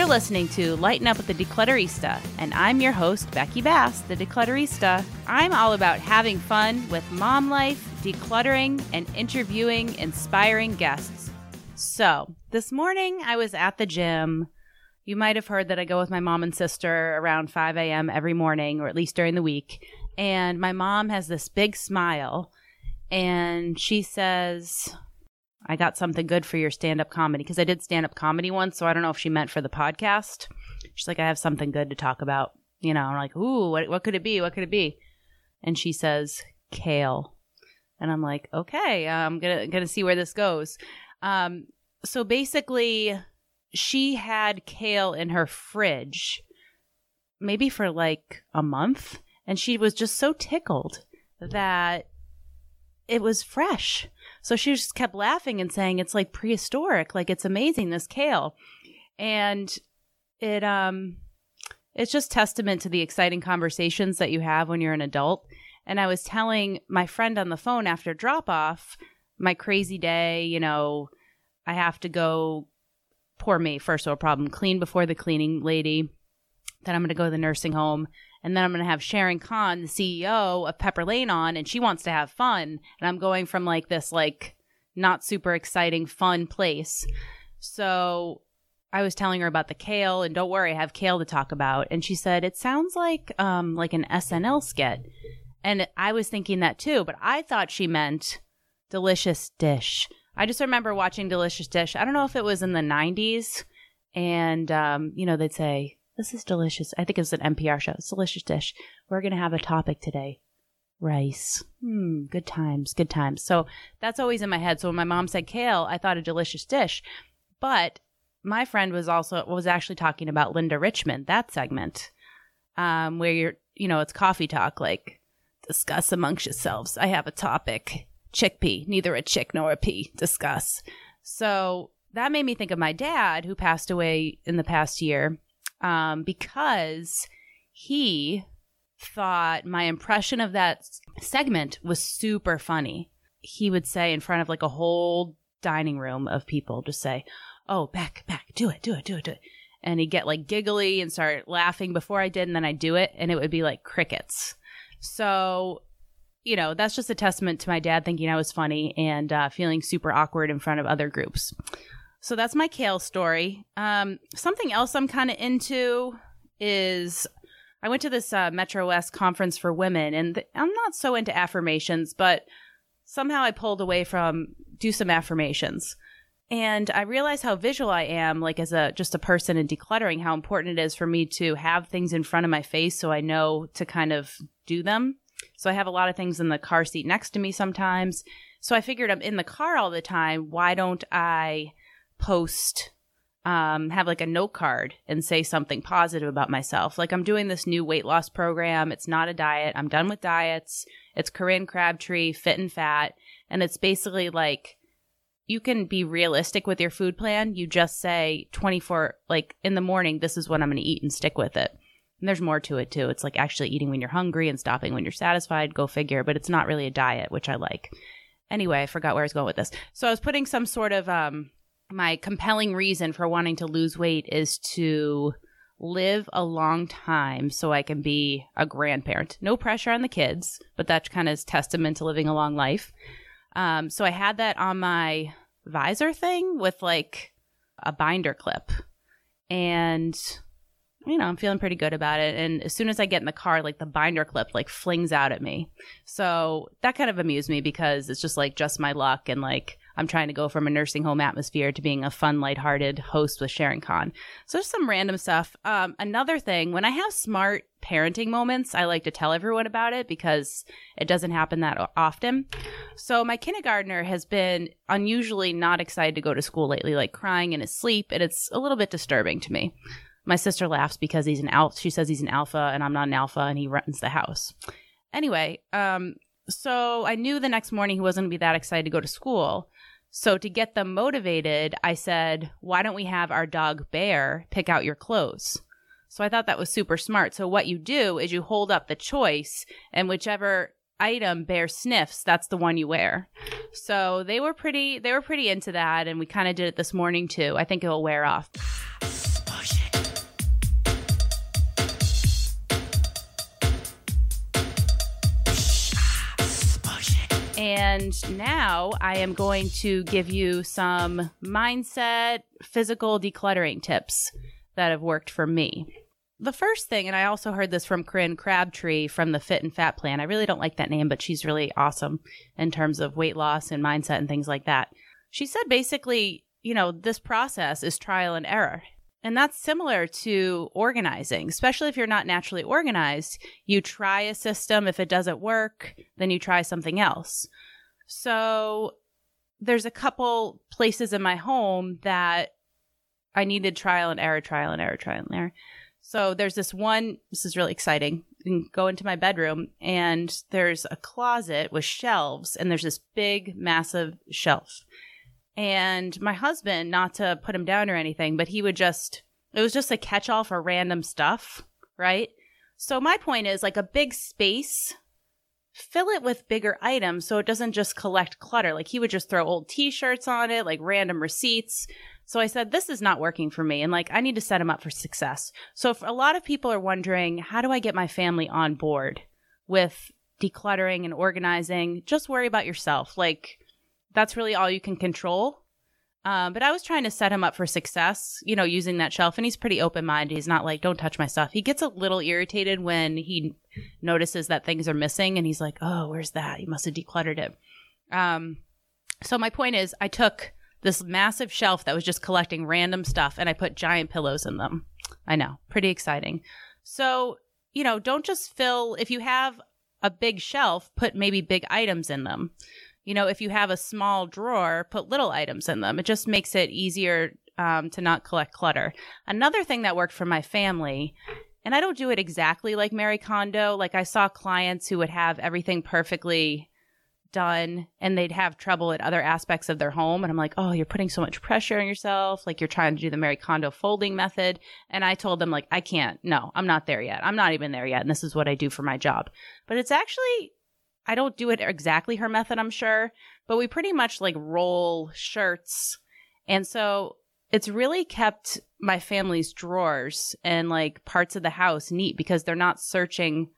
You're listening to Lighten Up with the Declutterista, and I'm your host, Becky Bass, the Declutterista. I'm all about having fun with mom life, decluttering, and interviewing inspiring guests. So, this morning I was at the gym. You might have heard that I go with my mom and sister around 5 a.m. every morning, or at least during the week. And my mom has this big smile, and she says, I got something good for your stand up comedy because I did stand up comedy once. So I don't know if she meant for the podcast. She's like, I have something good to talk about. You know, I'm like, ooh, what, what could it be? What could it be? And she says, kale. And I'm like, okay, I'm gonna gonna see where this goes. Um, so basically, she had kale in her fridge, maybe for like a month, and she was just so tickled that it was fresh. So she just kept laughing and saying it's like prehistoric, like it's amazing this kale. And it um it's just testament to the exciting conversations that you have when you're an adult. And I was telling my friend on the phone after drop off my crazy day, you know, I have to go poor me, first world problem, clean before the cleaning lady. Then I'm going to go to the nursing home. And then I'm going to have Sharon Kahn, the CEO of Pepper Lane, on, and she wants to have fun. And I'm going from like this, like, not super exciting, fun place. So I was telling her about the kale, and don't worry, I have kale to talk about. And she said, It sounds like, um, like an SNL skit. And I was thinking that too, but I thought she meant delicious dish. I just remember watching Delicious Dish. I don't know if it was in the 90s. And, um, you know, they'd say, this is delicious. I think it was an NPR show. It's delicious dish. We're going to have a topic today. Rice. Hmm, good times, good times. So that's always in my head. So when my mom said kale, I thought a delicious dish. But my friend was also was actually talking about Linda Richman, that segment. Um, where you're you know, it's coffee talk, like discuss amongst yourselves. I have a topic. Chickpea, neither a chick nor a pea. Discuss. So that made me think of my dad who passed away in the past year um, because he thought my impression of that segment was super funny. He would say in front of like a whole dining room of people, just say, Oh, back, back, do it, do it, do it, do it. And he'd get like giggly and start laughing before I did, and then I'd do it, and it would be like crickets. So, you know, that's just a testament to my dad thinking I was funny and uh, feeling super awkward in front of other groups. So that's my kale story. Um, something else I'm kind of into is I went to this uh, Metro West conference for women, and th- I'm not so into affirmations, but somehow I pulled away from do some affirmations. And I realized how visual I am, like as a just a person in decluttering, how important it is for me to have things in front of my face so I know to kind of do them. So I have a lot of things in the car seat next to me sometimes. So I figured I'm in the car all the time. Why don't I post um, have like a note card and say something positive about myself. Like I'm doing this new weight loss program. It's not a diet. I'm done with diets. It's Corinne Crabtree, fit and fat. And it's basically like you can be realistic with your food plan. You just say 24, like in the morning, this is what I'm going to eat and stick with it. And there's more to it too. It's like actually eating when you're hungry and stopping when you're satisfied. Go figure. But it's not really a diet, which I like. Anyway, I forgot where I was going with this. So I was putting some sort of, um, my compelling reason for wanting to lose weight is to live a long time so I can be a grandparent. No pressure on the kids, but that kind of is testament to living a long life. Um, so I had that on my visor thing with like a binder clip. And you know, I'm feeling pretty good about it. And as soon as I get in the car, like the binder clip like flings out at me. So that kind of amused me because it's just like just my luck and like I'm trying to go from a nursing home atmosphere to being a fun, lighthearted host with Sharon Kahn. So just some random stuff. Um, another thing, when I have smart parenting moments, I like to tell everyone about it because it doesn't happen that often. So my kindergartner has been unusually not excited to go to school lately, like crying in his sleep, and it's a little bit disturbing to me. My sister laughs because he's an alpha. She says he's an alpha, and I'm not an alpha, and he runs the house. Anyway, um, so I knew the next morning he wasn't going to be that excited to go to school. So to get them motivated, I said, why don't we have our dog Bear pick out your clothes? So I thought that was super smart. So what you do is you hold up the choice and whichever item Bear sniffs, that's the one you wear. So they were pretty they were pretty into that and we kind of did it this morning too. I think it'll wear off. And now I am going to give you some mindset, physical decluttering tips that have worked for me. The first thing, and I also heard this from Corinne Crabtree from the Fit and Fat Plan. I really don't like that name, but she's really awesome in terms of weight loss and mindset and things like that. She said basically, you know, this process is trial and error. And that's similar to organizing, especially if you're not naturally organized. You try a system. If it doesn't work, then you try something else. So there's a couple places in my home that I needed trial and error, trial and error, trial and error. So there's this one, this is really exciting. You go into my bedroom and there's a closet with shelves and there's this big, massive shelf. And my husband, not to put him down or anything, but he would just, it was just a catch all for random stuff, right? So my point is like a big space, fill it with bigger items so it doesn't just collect clutter. Like he would just throw old t shirts on it, like random receipts. So I said, this is not working for me. And like, I need to set him up for success. So a lot of people are wondering, how do I get my family on board with decluttering and organizing? Just worry about yourself. Like, that's really all you can control. Um, but I was trying to set him up for success, you know, using that shelf. And he's pretty open minded. He's not like, don't touch my stuff. He gets a little irritated when he notices that things are missing and he's like, oh, where's that? He must have decluttered it. Um, so my point is, I took this massive shelf that was just collecting random stuff and I put giant pillows in them. I know, pretty exciting. So, you know, don't just fill, if you have a big shelf, put maybe big items in them. You know, if you have a small drawer, put little items in them. It just makes it easier um, to not collect clutter. Another thing that worked for my family, and I don't do it exactly like Marie Kondo, like I saw clients who would have everything perfectly done and they'd have trouble at other aspects of their home. And I'm like, oh, you're putting so much pressure on yourself. Like you're trying to do the Marie Kondo folding method. And I told them, like, I can't. No, I'm not there yet. I'm not even there yet. And this is what I do for my job. But it's actually, I don't do it exactly her method, I'm sure. But we pretty much like roll shirts. And so it's really kept my family's drawers and like parts of the house neat because they're not searching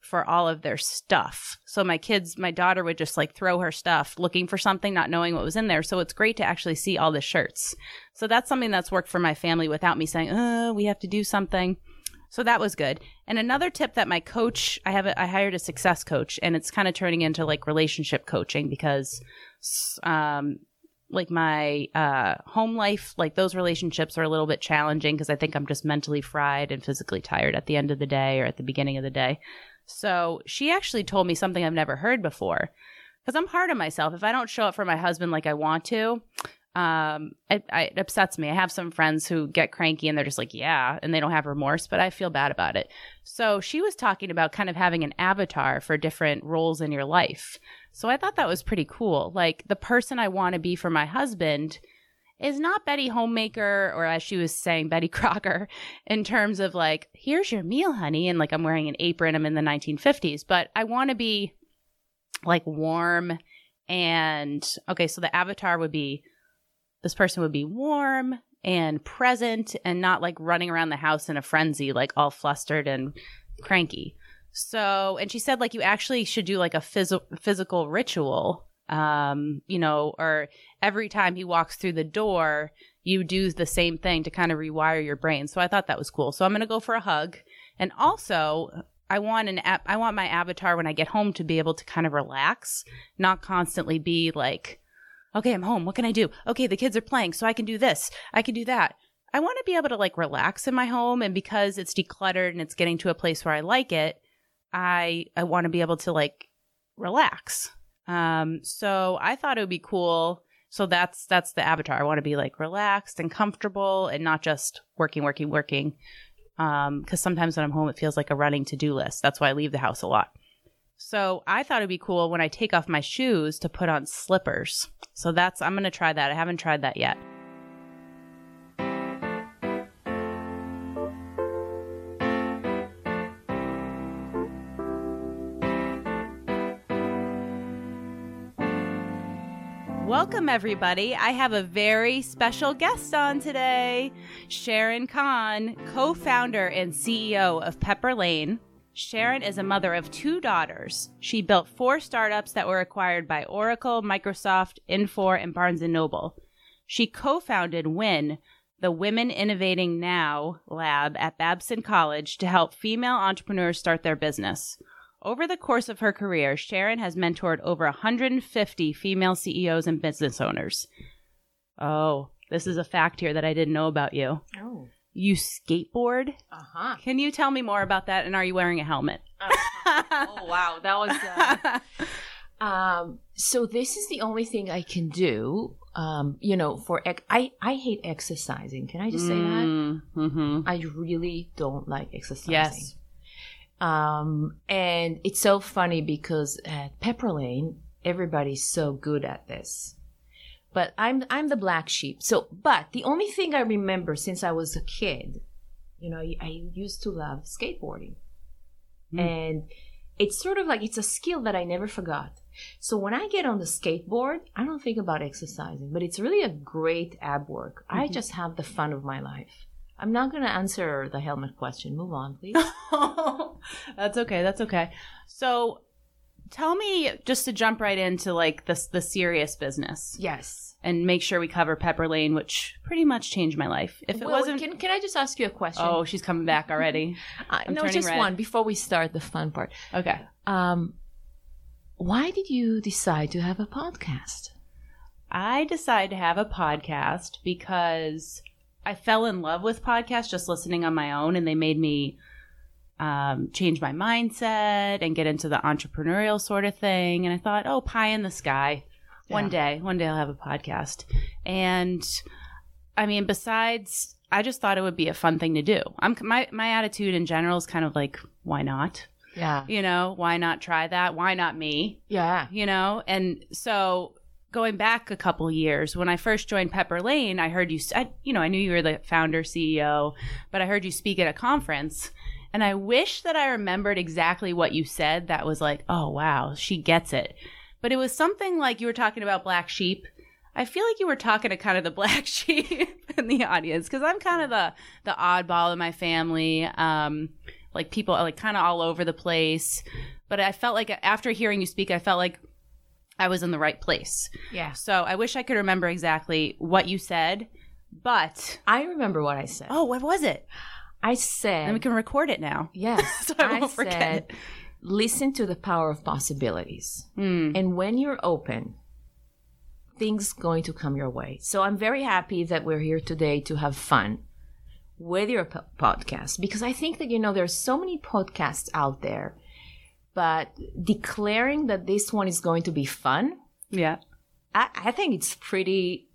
for all of their stuff. So my kids, my daughter would just like throw her stuff looking for something, not knowing what was in there. So it's great to actually see all the shirts. So that's something that's worked for my family without me saying, oh, we have to do something. So that was good. And another tip that my coach, I have, a, I hired a success coach and it's kind of turning into like relationship coaching because, um, like my uh, home life, like those relationships are a little bit challenging because I think I'm just mentally fried and physically tired at the end of the day or at the beginning of the day. So she actually told me something I've never heard before. Because I'm hard on myself. If I don't show up for my husband like I want to, um, it, it upsets me. I have some friends who get cranky and they're just like, yeah, and they don't have remorse, but I feel bad about it. So she was talking about kind of having an avatar for different roles in your life. So I thought that was pretty cool. Like the person I want to be for my husband is not Betty Homemaker or as she was saying, Betty Crocker in terms of like, here's your meal, honey. And like I'm wearing an apron. I'm in the 1950s, but I want to be like warm and okay. So the avatar would be this person would be warm and present and not like running around the house in a frenzy, like all flustered and cranky. So, and she said like you actually should do like a phys- physical ritual um, you know, or every time he walks through the door, you do the same thing to kind of rewire your brain. So I thought that was cool. So I'm going to go for a hug. And also, I want an app, I want my avatar when I get home to be able to kind of relax, not constantly be like, okay, I'm home. What can I do? Okay, the kids are playing, so I can do this. I can do that. I want to be able to like relax in my home. And because it's decluttered and it's getting to a place where I like it, I, I want to be able to like relax. Um, so I thought it would be cool. So that's that's the avatar. I want to be like relaxed and comfortable and not just working, working, working. Um, because sometimes when I'm home, it feels like a running to do list. That's why I leave the house a lot. So I thought it'd be cool when I take off my shoes to put on slippers. So that's I'm gonna try that. I haven't tried that yet. Welcome, everybody. I have a very special guest on today Sharon Kahn, co founder and CEO of Pepper Lane. Sharon is a mother of two daughters. She built four startups that were acquired by Oracle, Microsoft, Infor, and Barnes & Noble. She co-founded WIN, the Women Innovating Now lab at Babson College to help female entrepreneurs start their business. Over the course of her career, Sharon has mentored over 150 female CEOs and business owners. Oh, this is a fact here that I didn't know about you. Oh. You skateboard? Uh huh. Can you tell me more about that? And are you wearing a helmet? oh wow, that was. Uh, um. So this is the only thing I can do. Um. You know, for ex- I I hate exercising. Can I just say that? Mm-hmm. I really don't like exercising. Yes. Um. And it's so funny because at Pepper Lane, everybody's so good at this. But I'm I'm the black sheep. So, but the only thing I remember since I was a kid, you know, I, I used to love skateboarding, Mm. and it's sort of like it's a skill that I never forgot. So when I get on the skateboard, I don't think about exercising, but it's really a great ab work. I Mhm. just have the fun of my life. I'm not going to answer the helmet question. Move on, please. that's okay. That's okay. So, tell me just to jump right into like the the serious business yes. and make sure we cover Pepper Lane, which pretty much changed my life. If it Well, wasn't, can, can I just ask you a question? oh, she's coming back already. Uh, no, just red. one before we start the fun part. Okay. Um, why did you decide to have a podcast? I decided to have a podcast because I fell in love with podcasts just listening on my own, and they made me um, change my mindset and get into the entrepreneurial sort of thing. And I thought, oh, pie in the sky. One day, one day I'll have a podcast. And I mean, besides, I just thought it would be a fun thing to do. I'm my my attitude in general is kind of like, why not? Yeah. You know, why not try that? Why not me? Yeah. you know and so going back a couple years when i first joined pepper lane i heard you I, you know i knew you were the founder ceo but i heard you speak at a conference and i wish that i remembered exactly what you said that was like oh wow she gets it but it was something like you were talking about black sheep I feel like you were talking to kind of the black sheep in the audience because I'm kind of the the oddball in my family. Um, like people are like kind of all over the place. But I felt like after hearing you speak, I felt like I was in the right place. Yeah. So I wish I could remember exactly what you said. But I remember what I said. oh, what was it? I said. And we can record it now. yes. So I I, won't forget said, it. listen to the power of possibilities. Hmm. And when you're open, things going to come your way. So I'm very happy that we're here today to have fun with your po- podcast because I think that you know there's so many podcasts out there, but declaring that this one is going to be fun, Yeah. I, I think it's pretty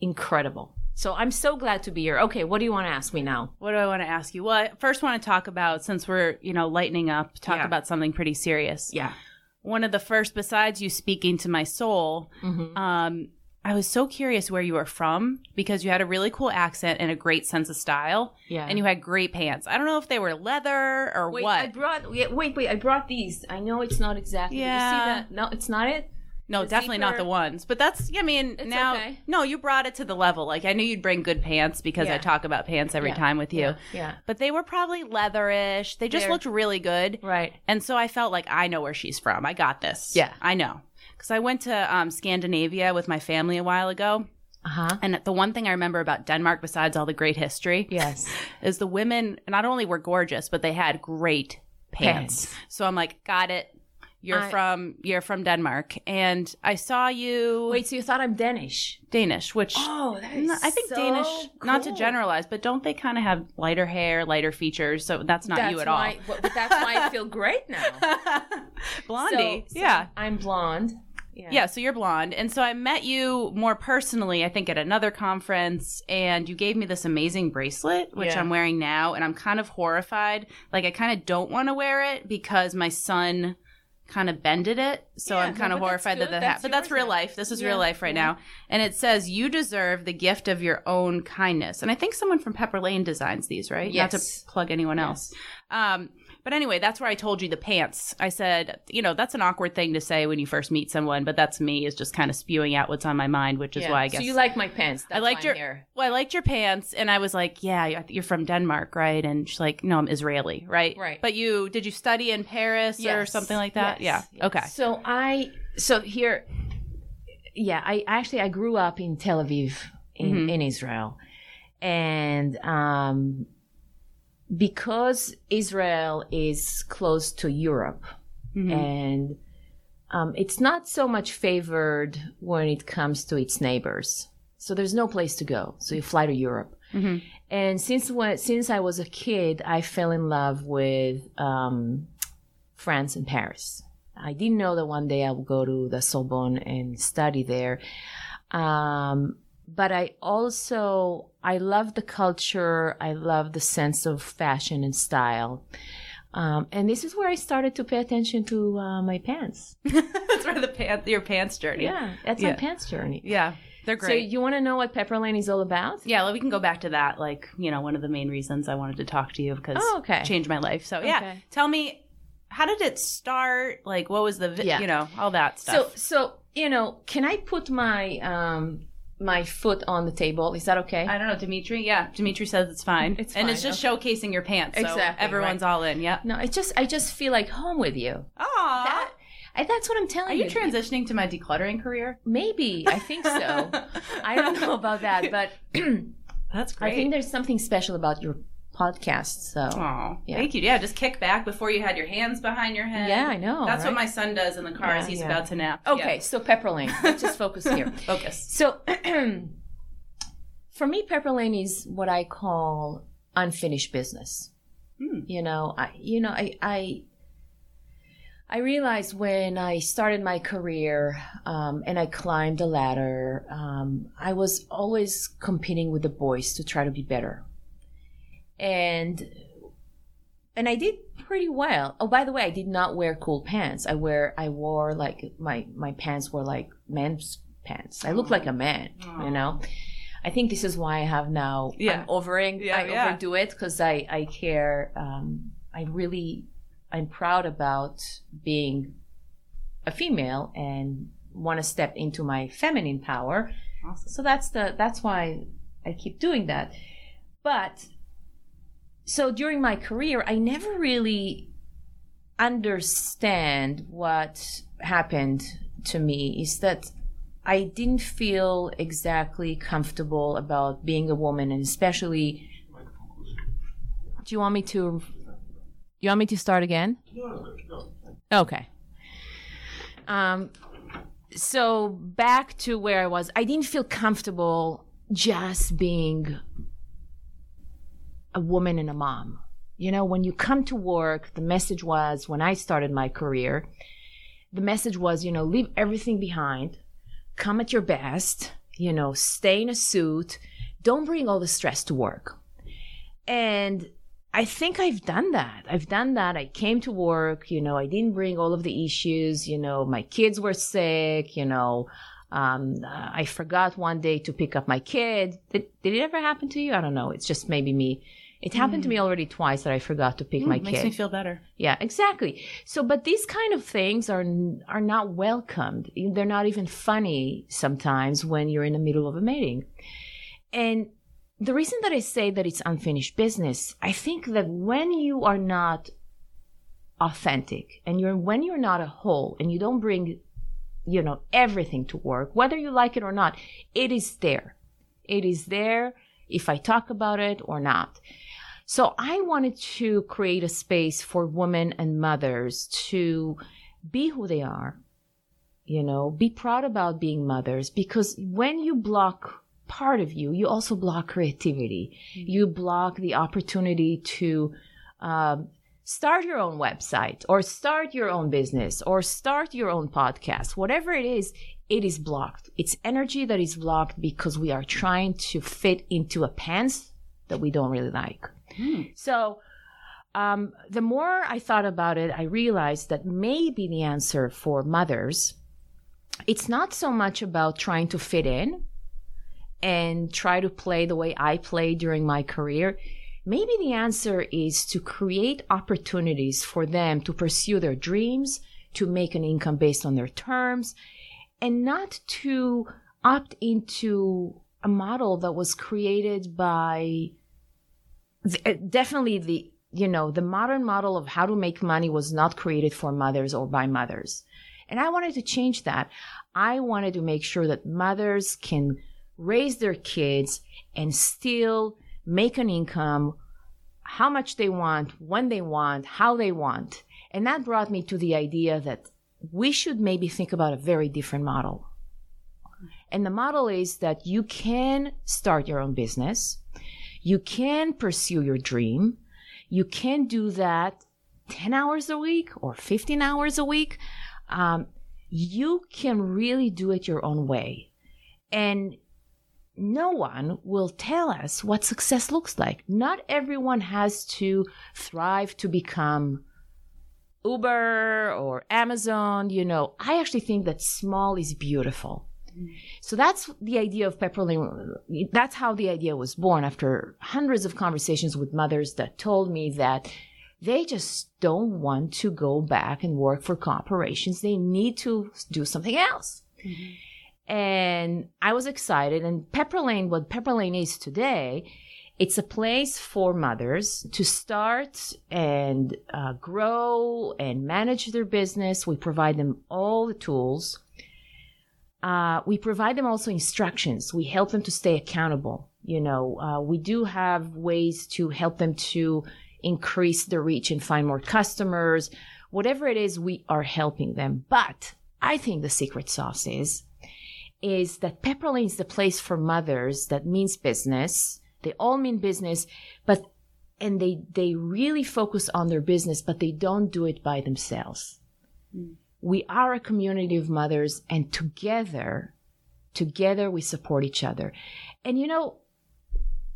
incredible. So I'm so glad to be here. Okay, what do you want to ask me now? What do I want to ask you? Well, I first want to talk about since we're, you know, lightening up, talk Yeah. about something pretty serious. Yeah. One of the first, besides you speaking to my soul, Mm-hmm. um, I was so curious where you were from because you had a really cool accent and a great sense of style, Yeah. and you had great pants. I don't know if they were leather or Wait, what. I brought. Wait, wait, wait, I brought these. I know it's not exactly. Yeah. You see that? No, it's not it. No, the definitely not the ones. But that's, I mean, It's now, okay. no, you brought it to the level. Like I knew you'd bring good pants because I talk about pants every Yeah. time with you. Yeah. yeah. But they were probably leatherish. They just They're- looked really good. Right. And so I felt like I know where she's from. I got this. Yeah. I know. Because I went to um, Scandinavia with my family a while ago. Uh huh. And the one thing I remember about Denmark, besides all the great history, Yes. is the women not only were gorgeous, but they had great pants. Pants. So I'm like, got it. You're I- from you're from Denmark, and I saw you Wait, so you thought I'm Danish? Danish, which Oh, that No, I think Danish, not to generalize, but don't they kind of have lighter hair, lighter features? So that's not you at all. Why, but but that's why I feel great now. Blondie, So- so yeah. I'm blonde. Yeah. Yeah, so you're blonde. And so I met you more personally, I think, at another conference, and you gave me this amazing bracelet, which Yeah. I'm wearing now, and I'm kind of horrified. Like, I kind of don't want to wear it because my son kind of bended it. So Yeah, I'm kind no, of horrified that that happened. But that's real now. life. This is real life right yeah. now. And it says, You deserve the gift of your own kindness. And I think someone from Pepper Lane designs these, right? Not to plug anyone Yes. else. Um, But anyway, that's where I told you the pants. I said, you know, that's an awkward thing to say when you first meet someone, but that's me is just kind of spewing out what's on my mind, which is Yeah. why I guess So you like my pants? That's I liked your here. well, I liked your pants, and I was like, yeah, you're from Denmark, right? And she's like, no, I'm Israeli, right? Right. But you did you study in Paris or something like that? Yes. Yeah. Okay. So I so here yeah, I actually I grew up in Tel Aviv in, Mhm. in Israel. And um because Israel is close to Europe Mhm. and um, it's not so much favored when it comes to its neighbors. So there's no place to go. So you fly to Europe. Mhm. And since when, since I was a kid, I fell in love with um, France and Paris. I didn't know that one day I would go to the Sorbonne and study there. Um, but I also I love the culture. I love the sense of fashion and style. Um, and this is where I started to pay attention to uh, my pants. that's where the pants, your pants journey. Yeah, that's Yeah. my pants journey. Yeah. They're great. So you want to know what Pepper Lane is all about? yeah, well, we can go back to that. Like, you know, one of the main reasons I wanted to talk to you because Oh, okay. it changed my life. So, yeah, Okay. tell me, how did it start? Like, what was the, vi- Yeah. you know, all that So stuff. so you know, can I put my um my foot on the table? Is that okay? I don't know, Dimitri. Yeah, Dimitri says it's fine. It's and fine, it's just showcasing your pants. So Exactly, everyone's all in. Yep. no, I just I just feel like home with you. Aw. That I, that's what I'm telling Are you. Are you transitioning to my decluttering career? Maybe I think so. I don't know about that, but That's great. I think there's something special about your podcast. So Aw, Yeah. thank you. Yeah, just kick back before you had your hands behind your head. yeah, I know. That's right? what my son does in the car as he's yeah. about to nap. Okay, Yeah. so Pepperlane. Let's just focus here. Focus. So, for me, Pepper Lane is what I call unfinished business. Hmm. You know, I, you know, I, I, I realized when I started my career um, and I climbed the ladder, um, I was always competing with the boys to try to be better, and and I did pretty well. Oh, by the way, I did not wear cool pants. I wear, I wore like my my pants were like men's pants. I look like a man, you know. I think this is why I have now. Yeah. I'm overing. Yeah, I yeah. overdo it because I I care. Um, I really I'm proud about being a female and want to step into my feminine power. Awesome. So that's the that's why I keep doing that. But so during my career, I never really understand what happened to me is that I didn't feel exactly comfortable about being a woman and especially Do you want me to you want me to start again? Okay. Um so back to where I was. I didn't feel comfortable just being a woman and a mom. You know, when you come to work, the message was when I started my career, the message was, you know, leave everything behind, come at your best, you know, stay in a suit, don't bring all the stress to work. And I think I've done that. I've done that. I came to work, you know, I didn't bring all of the issues, you know, my kids were sick, you know, um, I forgot one day to pick up my kid. Did, did it ever happen to you? I don't know. It's just maybe me. It happened to me already twice that I forgot to pick my Mm, makes kid. me feel better. Yeah, exactly. So, but these kind of things are are not welcomed. They're not even funny sometimes when you're in the middle of a meeting. And the reason that I say that it's unfinished business, I think that when you are not authentic and you're when you're not a whole and you don't bring you know everything to work whether you like it or not it is there it is there if i talk about it or not so i wanted to create a space for women and mothers to be who they are you know be proud about being mothers because when you block part of you you also block creativity. You block the opportunity to um, start your own website or start your own business or start your own podcast. Whatever it is it is blocked. It's energy that is blocked because we are trying to fit into a pants that we don't really like so um, the more i thought about it i realized that maybe the answer for mothers it's not so much about trying to fit in and try to play the way i played during my career. Maybe the answer is to create opportunities for them to pursue their dreams, to make an income based on their terms, and not to opt into a model that was created by uh, definitely the you know the modern model of how to make money was not created for mothers or by mothers. And i wanted to change that. I wanted to make sure that mothers can raise their kids and still make an income how much they want when they want how they want. And that brought me to the idea that we should maybe think about a very different model. And the model is that you can start your own business you can pursue your dream. You can do that 10 hours a week or 15 hours a week. Um, you can really do it your own way. And no one will tell us what success looks like. Not everyone has to thrive to become Uber or Amazon. You know, I actually think that small is beautiful. So that's the idea of Pepperlane. That's how the idea was born after hundreds of conversations with mothers that told me that they just don't want to go back and work for corporations. They need to do something else. Mm-hmm. And I was excited. And Pepperlane, what Pepperlane is today, it's a place for mothers to start and uh, grow and manage their business. We provide them all the tools uh, we provide them also instructions. We help them to stay accountable. You know, uh, we do have ways to help them to increase the reach and find more customers. Whatever it is, we are helping them. But I think the secret sauce is, is that Pepperlane is the place for mothers that means business. They all mean business, but and they they really focus on their business, but they don't do it by themselves. Mm we are a community of mothers and together, together we support each other. And you know,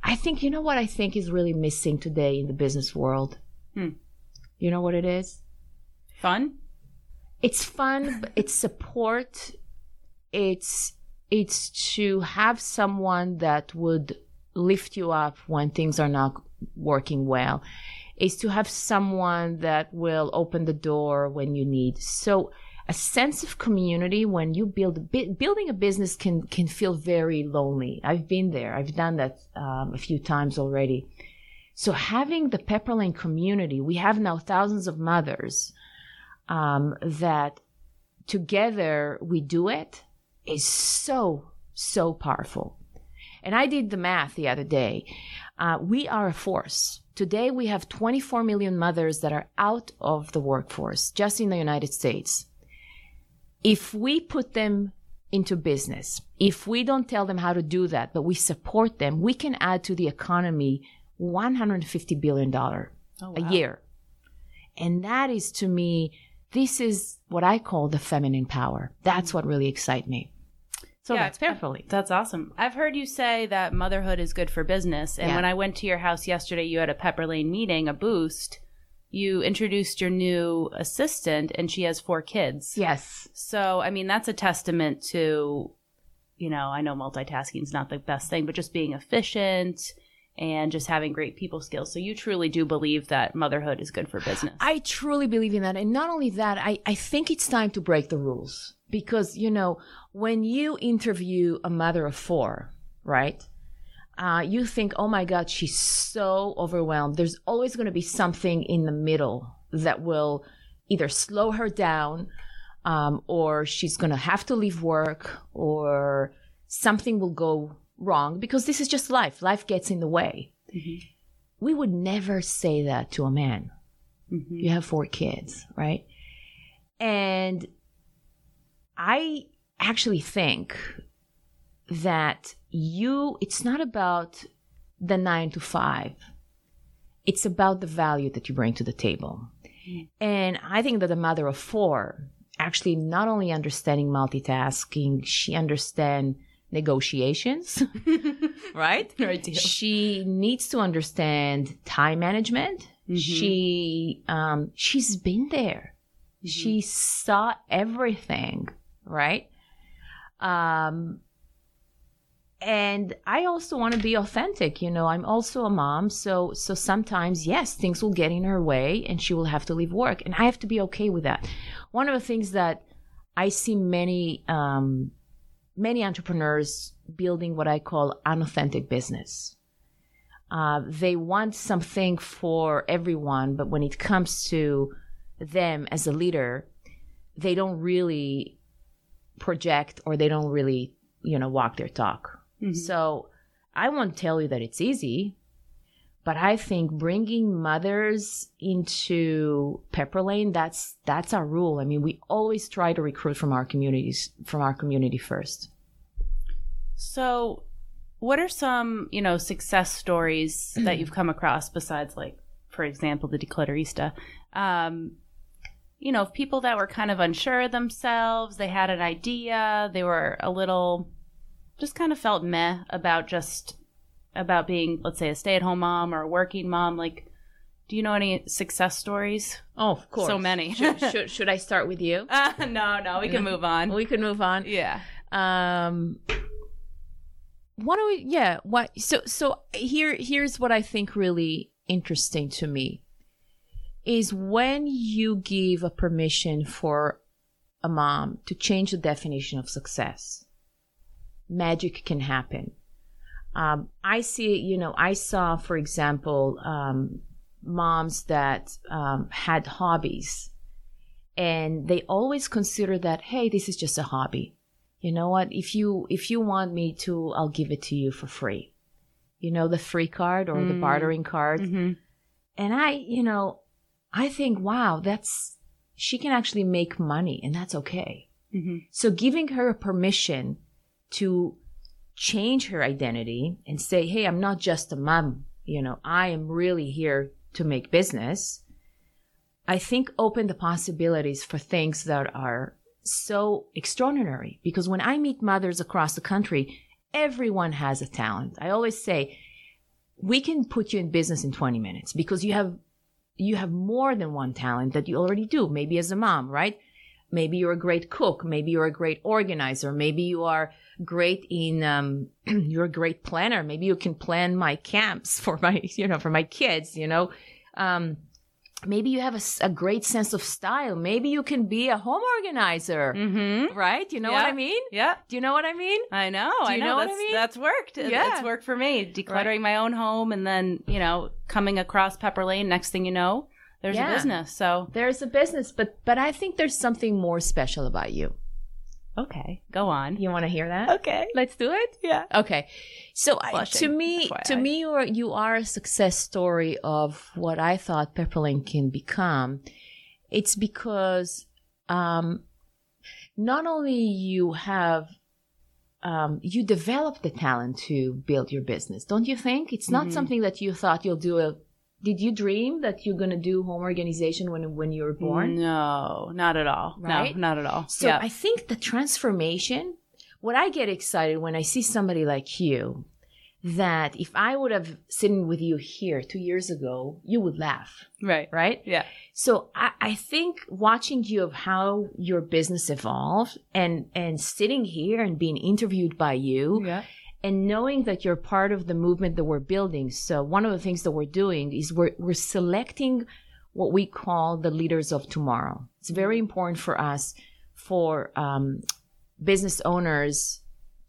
I think, you know what I think is really missing today in the business world? Hmm. You know what it is? Fun? It's fun, it's support. It's, it's to have someone that would lift you up when things are not working well is to have someone that will open the door when you need. So a sense of community when you build building a business can can feel very lonely. I've been there. I've done that um, a few times already. So having the Pepperlane community, we have now thousands of mothers um, that together we do it is so so powerful. And I did the math the other day. Uh, we are a force. Today, we have 24 million mothers that are out of the workforce just in the United States. If we put them into business, if we don't tell them how to do that, but we support them, we can add to the economy $150 billion oh, wow. a year. And that is to me, this is what I call the feminine power. That's what really excites me. So yeah, that's perfectly. That's awesome. I've heard you say that motherhood is good for business. And yeah. when I went to your house yesterday, you had a Pepperlane meeting, a boost. You introduced your new assistant, and she has four kids. Yes. So, I mean, that's a testament to, you know, I know multitasking is not the best thing, but just being efficient and just having great people skills. So you truly do believe that motherhood is good for business. I truly believe in that. And not only that, I, I think it's time to break the rules because, you know, when you interview a mother of four, right? Uh, you think, oh my God, she's so overwhelmed. There's always going to be something in the middle that will either slow her down um, or she's going to have to leave work or something will go wrong because this is just life. Life gets in the way. Mm-hmm. We would never say that to a man. Mm-hmm. You have four kids, right? And I actually think that you, it's not about the nine to five. It's about the value that you bring to the table. Mm. And I think that a mother of four actually not only understanding multitasking, she understands negotiations, right? Right. She needs to understand time management. Mm-hmm. She um, she's been there. Mm-hmm. She saw everything, right? Um, and I also want to be authentic. You know, I'm also a mom, so so sometimes yes, things will get in her way, and she will have to leave work, and I have to be okay with that. One of the things that I see many um, many entrepreneurs building what I call an unauthentic business. Uh, they want something for everyone, but when it comes to them as a leader, they don't really project or they don't really, you know, walk their talk. Mm-hmm. So I won't tell you that it's easy, but I think bringing mothers into Pepper Lane, that's that's our rule. I mean, we always try to recruit from our communities, from our community first. So, what are some, you know, success stories that you've come across besides, like, for example, the Declutterista? Um, you know, people that were kind of unsure of themselves, they had an idea, they were a little, just kind of felt meh about just, about being, let's say, a stay at home mom or a working mom. Like, do you know any success stories? Oh, of course. So many. should, should, should I start with you? Uh, no, no, we can move on. We can move on. yeah. um why don't we yeah what so so here here's what i think really interesting to me is when you give a permission for a mom to change the definition of success magic can happen. Um, i see you know i saw for example um, moms that um, had hobbies and they always consider that hey this is just a hobby. You know what? If you if you want me to i'll give it to you for free. You know the free card or the Mm. bartering card? Hmm and i you know i think wow that's she can actually make money and that's okay. Hmm so giving her permission to change her identity and say hey i'm not just a mom you know i am really here to make business. I think open the possibilities for things that are so extraordinary. Because when I meet mothers across the country, everyone has a talent. I always say, we can put you in business in 20 minutes because you have you have more than one talent that you already do. Maybe as a mom right? Maybe you're a great cook. Maybe you're a great organizer. Maybe you are great in um, you're a great planner. Maybe you can plan my camps for my you know for my kids you know? Um, maybe you have a great sense of style maybe you can be a home organizer hmm right you know what i mean Yeah. do you know what i mean I know. Do I you know. know what I that's, mean? That's worked. Yeah. It's worked for me. Decluttering my own home and then, you know, coming across Pepper Lane. Next thing you know, there's Yeah. a business. So, there's a business but but i think there's something more special about you okay, go on. you want to hear that Okay. let's do it Yeah. Okay. So I, to me, FYI. to me, you are, you are a success story of what I thought Pepperlane can become. It's because um, not only you have um, you develop the talent to build your business, don't you think? It's not Mhm. something that you thought you'll do. A, did you dream that you're going to do home organization when when you were born? No, not at all. Right? No, not at all. So yeah. I think the transformation, what I get excited when I see somebody like you, that if I would have sitting with you here two years ago, you would laugh, right. right? Yeah. So I, I think watching you of how your business evolved and and sitting here and being interviewed by you Yeah. And knowing that you're part of the movement that we're building. So one of the things that we're doing is we're we're selecting what we call the leaders of tomorrow. It's very important for us for um, business owners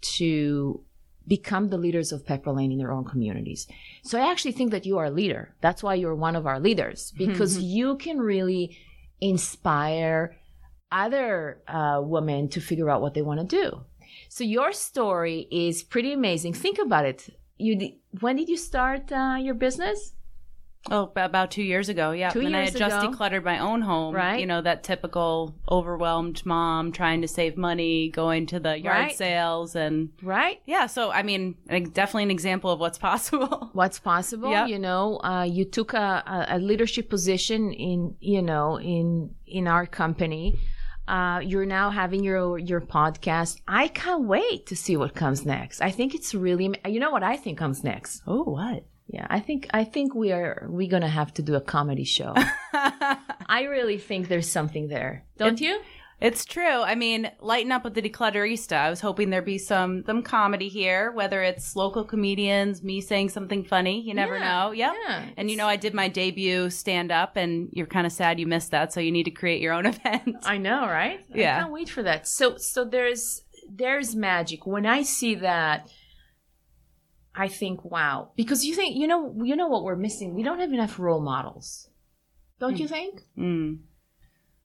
to become the leaders of Pepper Lane in their own communities. So I actually think that you are a leader. That's why you're one of our leaders because you can really inspire other uh, women to figure out what they want to do. So your story is pretty amazing. Think about it. You when did you start uh, your business? Oh, about two years ago. Yeah. Two and I had just ago. decluttered my own home. Right. You know, that typical overwhelmed mom trying to save money, going to the yard Right. sales. And Right. yeah, so I mean, definitely an example of what's possible. What's possible? Yep. You know, uh, you took a, a leadership position in you know in in our company. Uh, you're now having your your podcast. I can't wait to see what comes next. I think it's really. You know what I think comes next? oh, what? Yeah, I think I think we are we gonna have to do a comedy show. I really think there's something there, don't you? It's true. I mean, lighten up with the declutterista. I was hoping there'd be some some comedy here, whether it's local comedians, me saying something funny. You never Yeah, know. Yep. yeah, and you know, I did my debut stand up, and you're kind of sad you missed that, so you need to create your own event. I know, right? Yeah. I can't wait for that. So so there's there's magic. When I see that I think, wow. Because you think you know you know what we're missing? We don't have enough role models. Don't you think? Mm.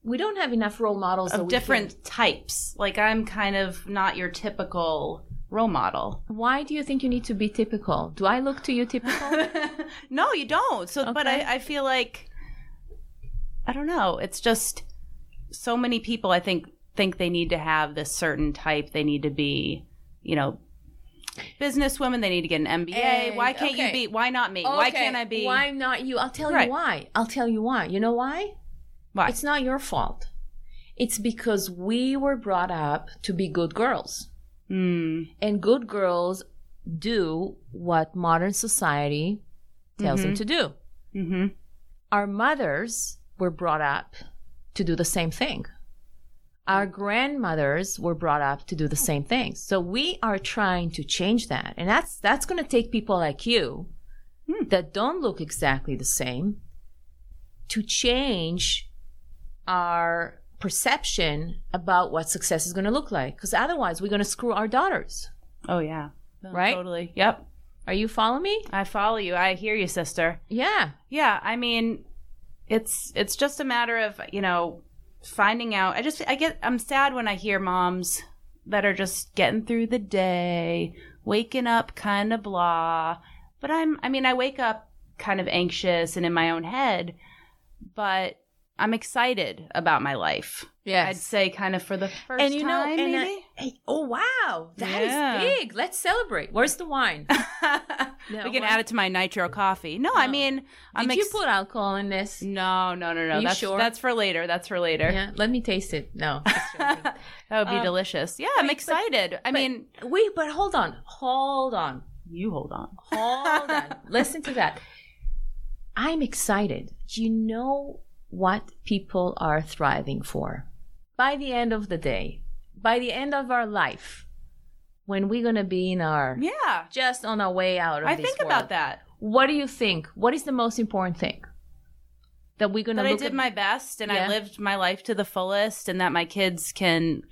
We don't have enough role models Of different can- types. Like I'm kind of not your typical role model. Why do you think you need to be typical? Do I look to you typical? no, you don't. So, but I, I feel like I don't know. It's just so many people. I think think they need to have this certain type. They need to be, you know, business women. They need to get an MBA. And- why can't okay. you be? Why not me? Why can't I be? Why not you? I'll tell Right. you why. I'll tell you why. You know why? It's not your fault. It's because we were brought up to be good girls. Mm, And good girls do what modern society tells them to do. hmm Our mothers were brought up to do the same thing. Our grandmothers were brought up to do the same thing. So we are trying to change that. And that's that's going to take people like you Hmm. that don't look exactly the same to change our perception about what success is going to look like because otherwise we're going to screw our daughters. Oh yeah. No, Right? Totally. Yep. Are you following me? I follow you. I hear you, sister. Yeah. Yeah, I mean, it's it's just a matter of you know finding out. I just I get I'm sad when I hear moms that are just getting through the day, waking up kind of blah. But I'm I mean I wake up kind of anxious and in my own head, but I'm excited about my life. Yeah, I'd say kind of for the first and you know, time, and I- maybe. hey, oh wow, that is Yeah. big. Let's celebrate. Where's the wine? No, we can what? add it to my nitro coffee. No, I mean, I'm Did you put alcohol in this? No, no, no, no. That's sure? that's for later. That's for later. Yeah, let me taste it. No. That would be Um, delicious. Yeah, I'm but- excited. I but- mean, wait, but hold on, hold on, you hold on. hold on. Listen to that. I'm excited. Do you know what people are thriving for? By the end of the day, by the end of our life, when we're gonna be in our Yeah, just on our way out of I think world, about that. What do you think? What is the most important thing that we're gonna That I did at? my best and Yeah. I lived my life to the fullest, and that my kids can,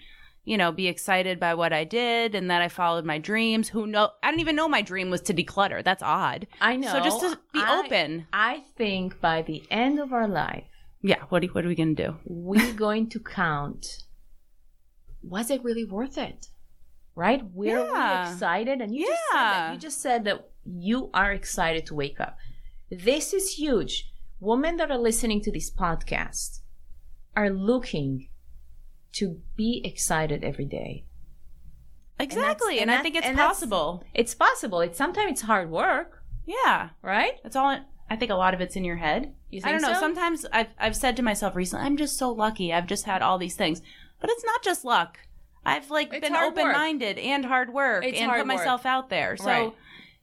you know, be excited by what I did, and that I followed my dreams. Who know? I didn't even know my dream was to declutter. That's odd. I know. So just to be I- open. I think by the end of our life, Yeah. What? Are, what are we gonna do? we're going to count was it really worth it right we're Yeah. we excited and you just said that Yeah. you just said that you are excited to wake up this is huge women that are listening to this podcast are looking to be excited every day Exactly, and, and I think it's and possible. it's possible it's sometimes it's hard work Yeah. right It's all. I think a lot of it's in your head. I don't know. so? Sometimes I've I've said to myself recently, I'm just so lucky. I've just had all these things, but it's not just luck. I've like It's been open minded and hard work It's and hard put myself out there. So Right.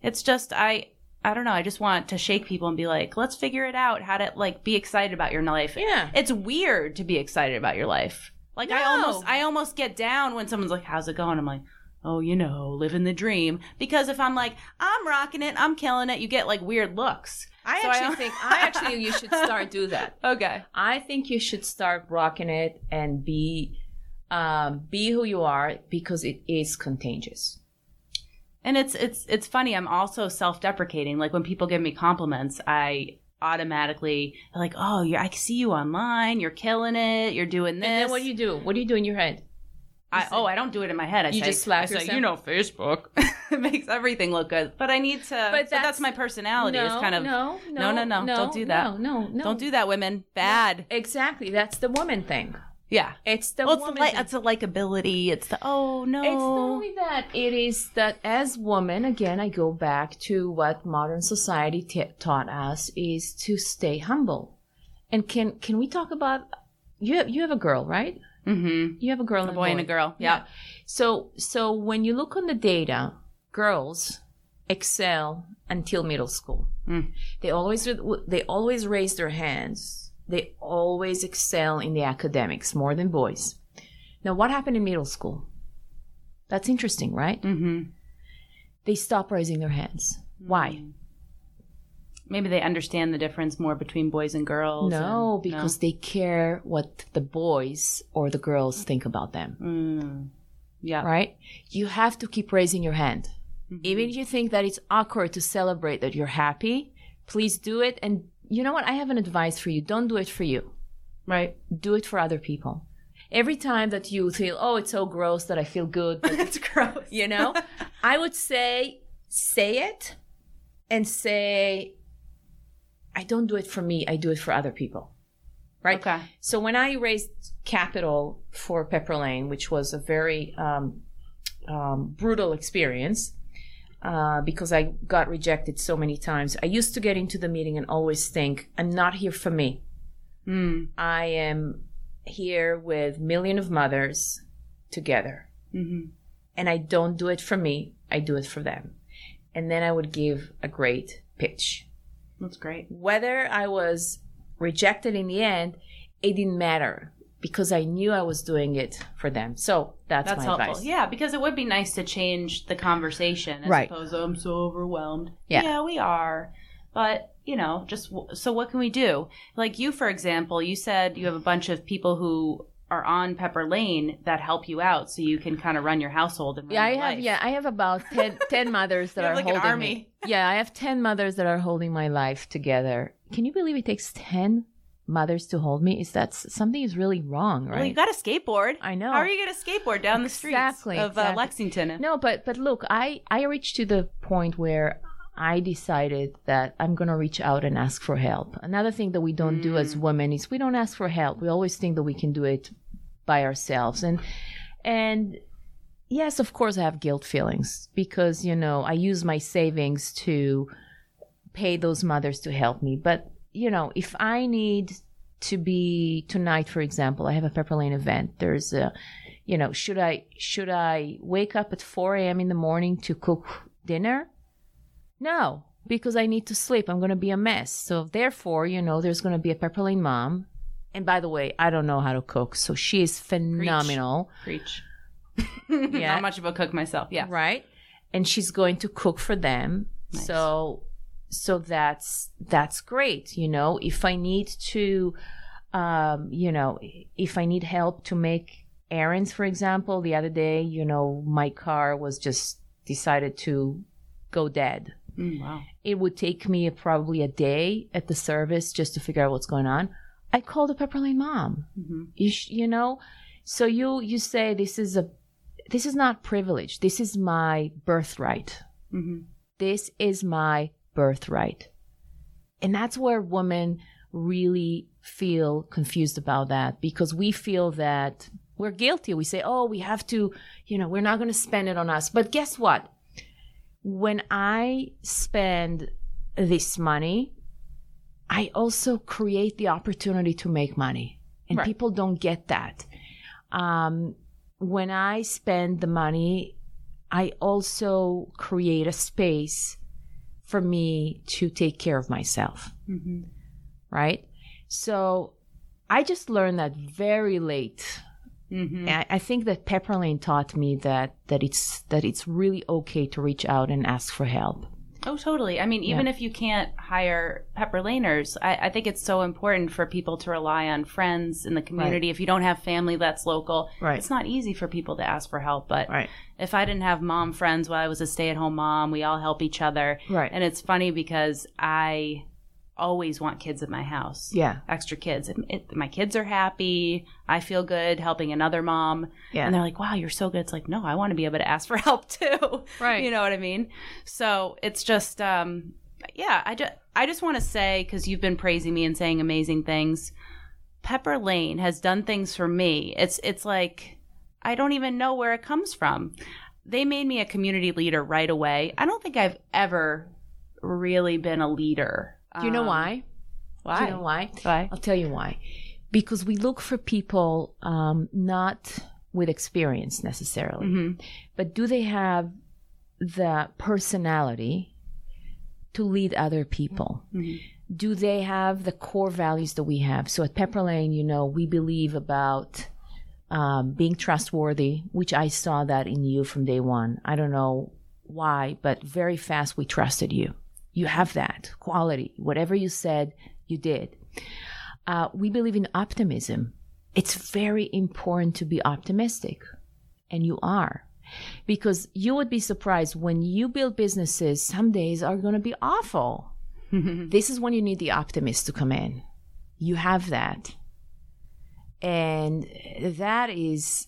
it's just I I don't know. I just want to shake people and be like, let's figure it out. How to like be excited about your life. Yeah. It's weird to be excited about your life. Like I almost I almost get down when someone's like, "How's it going?" I'm like. Oh, you know, living the dream. Because if I'm like, I'm rocking it, I'm killing it, you get like weird looks. I So actually don't- think i actually you should start do that Okay. I think you should start rocking it and be um, be who you are because it is contagious. And it's it's it's funny. I'm also self-deprecating. Like when people give me compliments, I automatically like, "Oh, I see you online. You're killing it. You're doing this." And then what do you do? What do you do in your head? I, oh, I don't do it in my head. I You say, just slap I say, you know, Facebook makes everything look good. But I need to. But that's, that's- my personality. is kind of no, no, no, no, don't do that. No, no, no. don't do that, women. Bad. Exactly. That's the woman thing. Yeah. It's the Well, it's the, woman li- thing. it's the likability. It's the oh no. It's not only that, it is that as women, again, I go back to what modern society t- taught us is to stay humble. And can can we talk about you have you have a girl, right? Mm-hmm. You have a girl and A and boy and a girl. Yeah. So so when you look on the data, girls excel until middle school. Mm. They always they always raise their hands. They always excel in the academics more than boys. Now, what happened in middle school? That's interesting, right? Mm-hmm. They stop raising their hands. Why? Maybe they understand the difference more between boys and girls. No, and- because they care what the boys or the girls think about them, Mm. Yeah. right? You have to keep raising your hand. Even if you think that it's awkward to celebrate that you're happy, please do it. And you know what? I have an advice for you. Don't do it for you. Right. Do it for other people. Every time that you feel, oh, it's so gross that I feel good, but That's gross. you know i would say say it and say i don't do it for me i do it for other people right Okay. so when i raised capital for pepper lane which was a very um, um, brutal experience uh, because i got rejected so many times i used to get into the meeting and always think i'm not here for me Mm. i am here with million of mothers together Mm-hmm. and I don't do it for me, I do it for them. And then I would give a great pitch. That's great. Whether I was rejected in the end, it didn't matter because I knew I was doing it for them. So that's, That's helpful. advice. Yeah, because it would be nice to change the conversation as Right. opposed to I'm so overwhelmed. Yeah. yeah, we are. But, you know, just so what can we do? Like you, for example, you said you have a bunch of people who are on Pepper Lane that help you out so you can kind of run your household and Yeah, I have. life. Yeah, I have about 10, 10 mothers that are like holding army. me. Yeah, I have ten mothers that are holding my life together. Can you believe it takes ten mothers to hold me? Is that something is really wrong, right? Well, you got a skateboard. I know. How are you going to skateboard down the streets Exactly, of uh. Lexington? No, but but look, I I reached to the point where I decided that I'm going to reach out and ask for help. Another thing that we don't do as women is we don't ask for help. We always think that we can do it by ourselves. And and yes, of course I have guilt feelings because, you know, I use my savings to pay those mothers to help me. But, you know, if I need to be tonight, for example, I have a Pepper Lane event. There's a you know, should I should I wake up at 4 a.m. in the morning to cook dinner? No, because I need to sleep. I'm going to be a mess. So therefore, you know, there's going to be a Pepper Lane mom. And by the way, I don't know how to cook, so she is phenomenal, Preach. Yeah. Not much of a cook myself. Yeah. right? And she's going to cook for them. Nice. So so that's that's great, you know. If I need to um, you know, if I need help to make errands, for example, the other day, you know, my car was just decided to go dead. Mm, wow. It would take me probably a day at the service just to figure out what's going on. I call the Pepper Lane mom. hmm You, sh- you know, so you you say this is a this is not privilege. This is my birthright. hmm This is my birthright. And that's where women really feel confused about that because we feel that we're guilty. We say, oh, we have to, you know, we're not going to spend it on us. But guess what? When I spend this money, I also create the opportunity to make money. And Right. people don't get that. Um, when I spend the money, I also create a space for me to take care of myself, hmm right? So I just learned that very late. hmm I, I think that Pepper Lane taught me that that it's that it's really okay to reach out and ask for help. Oh, totally. I mean, even if you can't hire pepper laners, I, I think it's so important for people to rely on friends in the community. If you don't have family that's local, Right. it's not easy for people to ask for help. But Right. if I didn't have mom friends while I was a stay at home mom, we all help each other. Right. And it's funny because I always want kids at my house. Yeah. Extra kids. It, it, my kids are happy. I feel good helping another mom. Yeah. And they're like, wow, you're so good. It's like, no, I want to be able to ask for help too. Right. You know what I mean? So it's just, um, yeah, I just, I just want to say, because you've been praising me and saying amazing things. Pepper Lane has done things for me. It's, it's like, I don't even know where it comes from. They made me a community leader right away. I don't think I've ever really been a leader. Do you know Um, why? Why? Do you know why? Why? I'll tell you why. Because we look for people um, not with experience necessarily, hmm but do they have the personality to lead other people? hmm Do they have the core values that we have? So at Pepper Lane, you know, we believe about um, being trustworthy, which I saw that in you from day one. I don't know why, but very fast we trusted you. You have that quality. Whatever you said, you did. Uh, we believe in optimism. It's very important to be optimistic, and you are. Because you would be surprised when you build businesses, some days are going to be awful. this is when you need the optimist to come in. You have that. And that is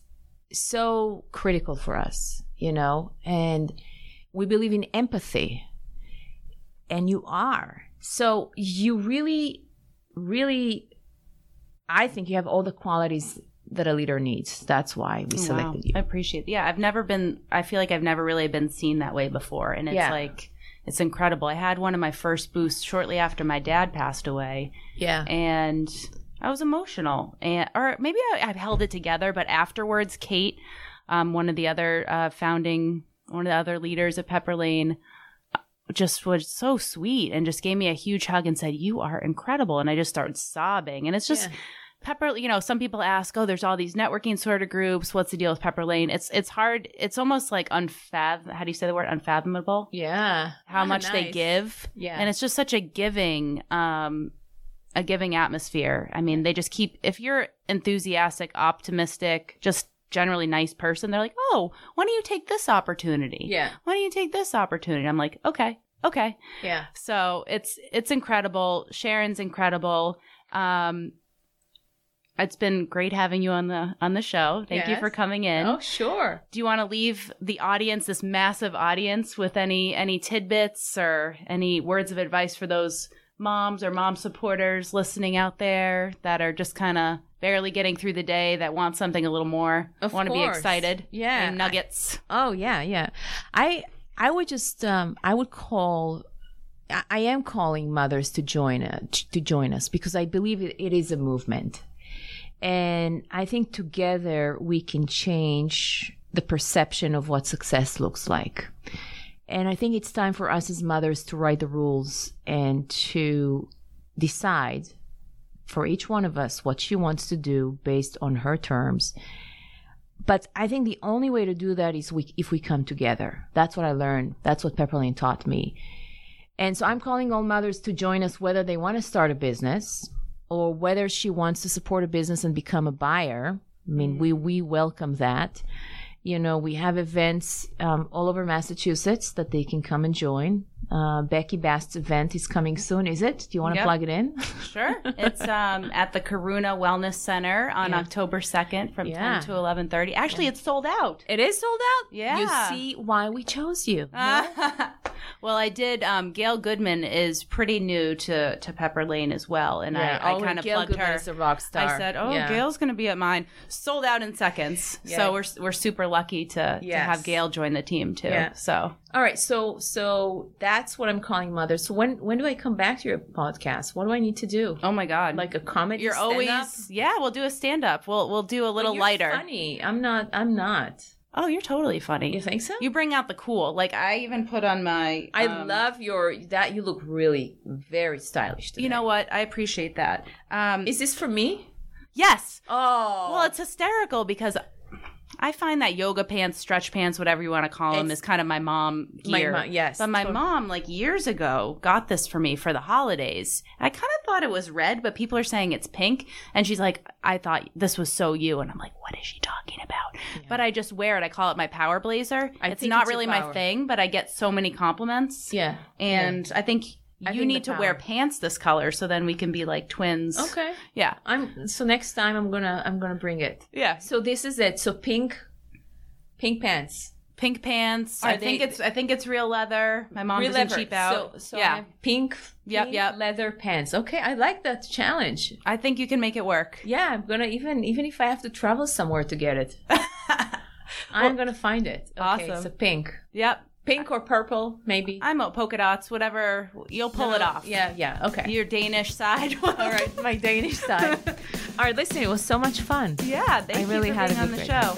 so critical for us, you know, and we believe in empathy. And you are. So you really, really, I think you have all the qualities that a leader needs. That's why we selected Wow. you. I appreciate. Yeah, I've never been. I feel like I've never really been seen that way before, and it's Yeah. like it's incredible. I had one of my first boosts shortly after my dad passed away, Yeah. and I was emotional, and or maybe I, I held it together. But afterwards, Kate, um, one of the other uh, founding, one of the other leaders of Pepper Lane, just was so sweet and just gave me a huge hug and said, "You are incredible," and I just started sobbing, and it's just. Yeah. Pepper, you know, some people ask, "Oh, there's all these networking sort of groups. What's the deal with Pepper Lane?" It's it's hard. It's almost like unfathom. How do you say the word? Unfathomable. Yeah. How Ah, much they give, Yeah. and it's just such a giving, um, a giving atmosphere. I mean, they just keep. If you're enthusiastic, optimistic, just generally nice person, they're like, "Oh, why don't you take this opportunity? Yeah. Why don't you take this opportunity?" I'm like, "Okay, okay." Yeah. So it's it's incredible. Sharon's incredible. Um, it's been great having you on the on the show. Thank you for coming in. Oh, sure. Do you want to leave the audience, this massive audience, with any any tidbits or any words of advice for those moms or mom supporters listening out there that are just kind of barely getting through the day that want something a little more, Of want to be excited, Yeah, and nuggets. Oh yeah, yeah. I I would just um I would call I, I am calling mothers to join uh, to join us because I believe it, it is a movement. And I think together we can change the perception of what success looks like. And I think it's time for us as mothers to write the rules and to decide for each one of us what she wants to do based on her terms but I think the only way to do that is we, if we come together. That's what I learned. That's what Pepperlane taught me. And so I'm calling all mothers to join us, whether they want to start a business or whether she wants to support a business and become a buyer. I mean, we, we welcome that. You know, we have events um, all over Massachusetts that they can come and join. Uh, Becky Bast's event is coming soon, is it? Do you want to Yep. plug it in? Sure. It's um, at the Karuna Wellness Center on Yeah. October 2nd from Yeah. 10 to 11:30. Actually, it's sold out. It is sold out? Yeah. You see why we chose you. well, I did. Um, Gail Goodman is pretty new to to Pepper Lane as well, and I, I oh, kind of plugged Goodman her. is a rock star. I said, "Oh, Yeah. Gail's going to be at mine." Sold out in seconds. Yeah. So we're we're super lucky to, to have Gail join the team too. Yeah. So All right, so so that's what I'm calling mother. So when when do I come back to your podcast? What do I need to do? oh my god, Like a comedy? you're always yeah. We'll do a stand up. We'll we'll do a little you're lighter. Funny. I'm not. I'm not. Oh, you're totally funny. You think so? You bring out the cool. Like I even put on my. I um, love your that. You look really very stylish. Today. You know what? I appreciate that. Um, is this for me? yes. Oh, Well, it's hysterical because I find that yoga pants, stretch pants, whatever you want to call them, It's- is kind of my mom My gear. yes, But my totally. mom, like years ago, got this for me for the holidays. I kind of thought it was red, but people are saying it's pink. And she's like, I thought this was so you. And I'm like, what is she talking about? But I just wear it. I call it my power blazer. I it's not it's really my thing, but I get so many compliments. yeah. And I think I you need the to wear pants this color so then we can be like twins. Okay. Yeah. I'm so next time I'm gonna I'm gonna bring it. Yeah. So this is it. So pink, pink pants. pink pants. Are I think it's I think it's real leather. My mom Real doesn't leather. cheap out. So, so yeah, pink, Yep, pink yep. leather pants. Okay, I like that challenge. I think you can make it work. Yeah, I'm gonna even even if I have to travel somewhere to get it, I'm gonna find it. Okay, Awesome. so pink, Yep, pink or purple, maybe. I'm a polka dots, whatever. You'll pull No, it off. Yeah, yeah. Okay. your Danish side. All right, my Danish side. All right, listen, it was so much fun. Yeah, thank I really you for had being on the day. show.